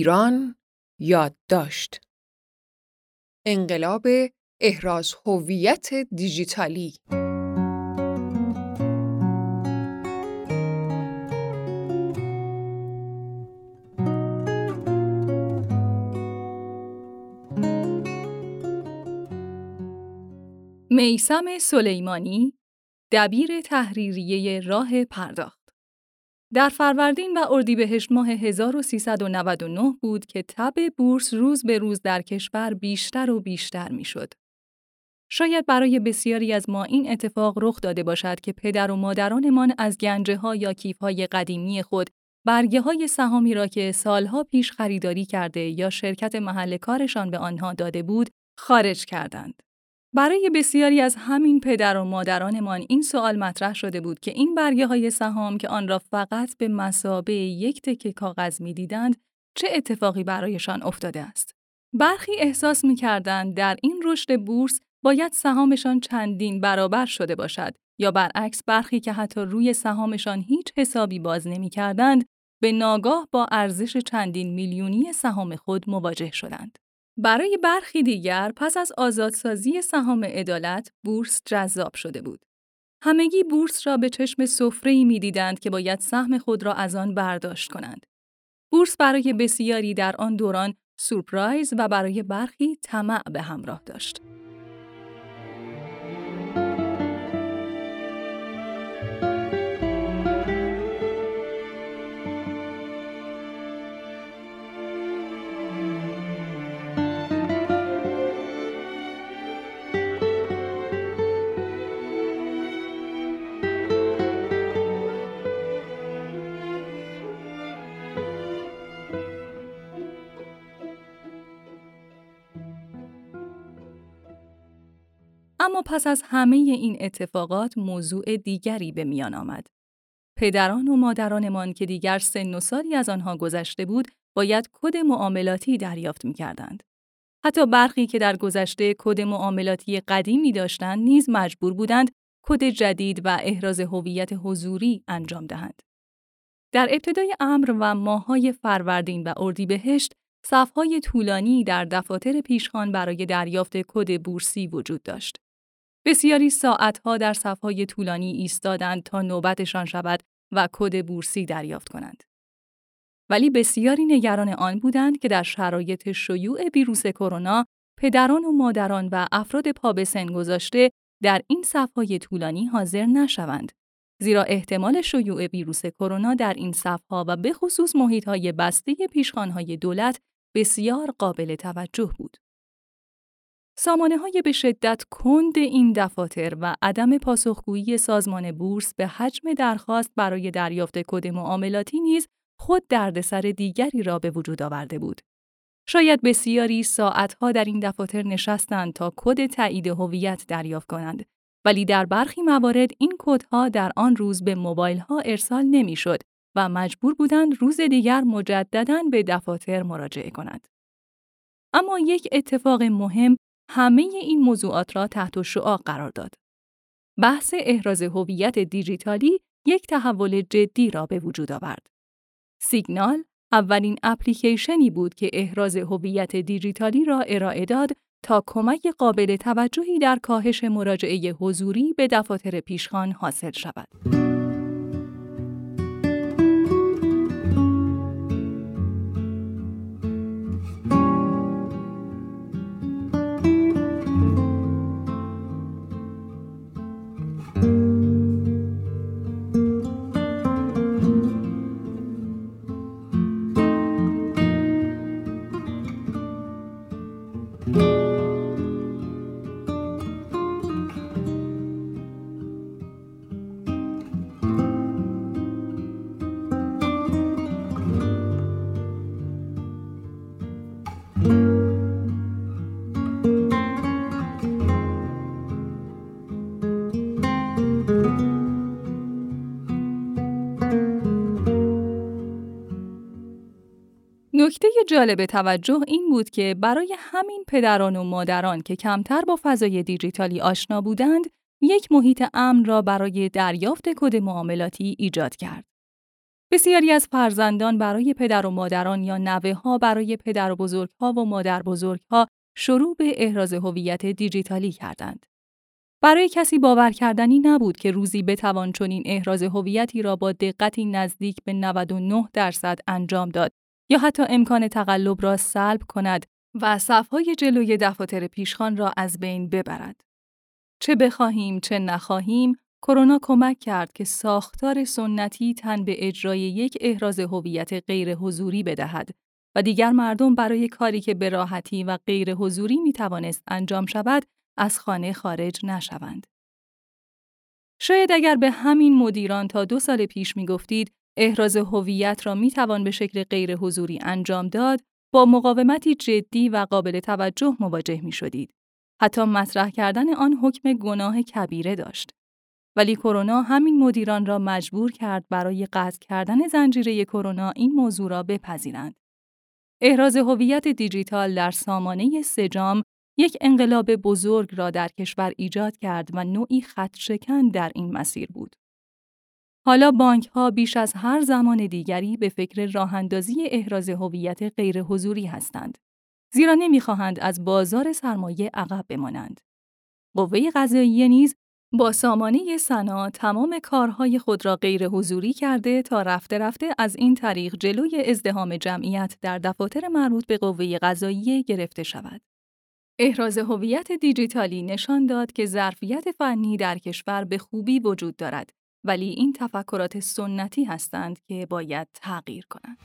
ایران یادداشت. انقلاب احراز هویت دیجیتالی. میسم سلیمانی دبیر تحریریه راه پرداخت. در فروردین و اردیبهشت ماه 1399 بود که تب بورس روز به روز در کشور بیشتر و بیشتر می‌شد. شاید برای بسیاری از ما این اتفاق رخ داده باشد که پدر و مادرانمان از گنجه ها یا کیف های قدیمی خود برگه های سهامی را که سالها پیش خریداری کرده یا شرکت محل کارشان به آنها داده بود خارج کردند. برای بسیاری از همین پدر و مادرانمان این سوال مطرح شده بود که این برگه های سهام که آن را فقط به مسابه یک تکه کاغذ می دیدند، چه اتفاقی برایشان افتاده است. برخی احساس می کردند در این رشد بورس باید سهامشان چندین برابر شده باشد یا برعکس برخی که حتی روی سهامشان هیچ حسابی باز نمی کردند به ناگاه با ارزش چندین میلیونی سهام خود مواجه شدند. برای برخی دیگر پس از آزادسازی سهام عدالت بورس جذاب شده بود. همگی بورس را به چشم سفره‌ای می‌دیدند که باید سهم خود را از آن برداشت کنند. بورس برای بسیاری در آن دوران سورپرایز و برای برخی طمع به همراه داشت. اما پس از همه این اتفاقات موضوع دیگری به میان آمد. پدران و مادرانمان که دیگر سن و سالی از آنها گذشته بود، باید کد معاملاتی دریافت می کردند. حتی برخی که در گذشته کد معاملاتی قدیمی داشتند نیز مجبور بودند کد جدید و احراز هویت حضوری انجام دهند. در ابتدای امر و ماهای فروردین و اردیبهشت صفهای طولانی در دفاتر پیشخان برای دریافت کد بورسی وجود داشت. بسیاری ساعتها در صفهای طولانی ایستادند تا نوبتشان شود و کد بورسی دریافت کنند. ولی بسیاری نگران آن بودند که در شرایط شیوع ویروس کرونا پدران و مادران و افراد پا به سن گذاشته در این صفهای طولانی حاضر نشوند. زیرا احتمال شیوع ویروس کرونا در این صفها و به خصوص محیطهای بسته پیشخانهای دولت بسیار قابل توجه بود. سامانه های به شدت کند این دفاتر و عدم پاسخگویی سازمان بورس به حجم درخواست برای دریافت کد معاملاتی نیز خود دردسر دیگری را به وجود آورده بود. شاید بسیاری ساعتها در این دفاتر نشستند تا کد تایید هویت دریافت کنند ولی در برخی موارد این کدها در آن روز به موبایل ها ارسال نمی‌شد و مجبور بودند روز دیگر مجددا به دفاتر مراجعه کنند. اما یک اتفاق مهم همه این موضوعات را تحت شعا قرار داد. بحث احراز هویت دیجیتالی یک تحول جدی را به وجود آورد. سیگنال اولین اپلیکیشنی بود که احراز هویت دیجیتالی را ارائه داد تا کمک قابل توجهی در کاهش مراجعه حضوری به دفاتر پیشخان حاصل شود. نکته جالب توجه این بود که برای همین پدران و مادران که کمتر با فضای دیجیتالی آشنا بودند، یک محیط امن را برای دریافت کد معاملاتی ایجاد کرد. بسیاری از فرزندان برای پدر و مادران یا نوه ها برای پدر و بزرگ ها و مادر بزرگ ها شروع به احراز هویت دیجیتالی کردند. برای کسی باور کردنی نبود که روزی بتوان چنین احراز هویتی را با دقتی نزدیک به 99 درصد انجام داد یا حتی امکان تقلب را سلب کند و صفهای جلوی دفاتر پیشخان را از بین ببرد. چه بخواهیم چه نخواهیم، کرونا کمک کرد که ساختار سنتی تن به اجرای یک احراز هویت غیر حضوری بدهد و دیگر مردم برای کاری که به راحتی و غیر حضوری می توانست انجام شود از خانه خارج نشوند. شاید اگر به همین مدیران تا دو سال پیش می گفتید احراز هویت را می توان به شکل غیر حضوری انجام داد، با مقاومتی جدی و قابل توجه مواجه می شدید. حتی مطرح کردن آن حکم گناه کبیره داشت. ولی کرونا همین مدیران را مجبور کرد برای قطع کردن زنجیره کرونا این موضوع را بپذیرند. احراز هویت دیجیتال در سامانه سجام یک انقلاب بزرگ را در کشور ایجاد کرد و نوعی خط شکن در این مسیر بود. حالا بانک ها بیش از هر زمان دیگری به فکر راهندازی احراز هویت غیر حضوری هستند. زیرا نمی‌خواهند از بازار سرمایه عقب بمانند. قوه قضاییه نیز با سامانه سنا تمام کارهای خود را غیر حضوری کرده تا رفته رفته از این طریق جلوی ازدهام جمعیت در دفاتر مربوط به قوه قضاییه گرفته شود. احراز هویت دیجیتالی نشان داد که ظرفیت فنی در کشور به خوبی وجود دارد ولی این تفکرات سنتی هستند که باید تغییر کنند.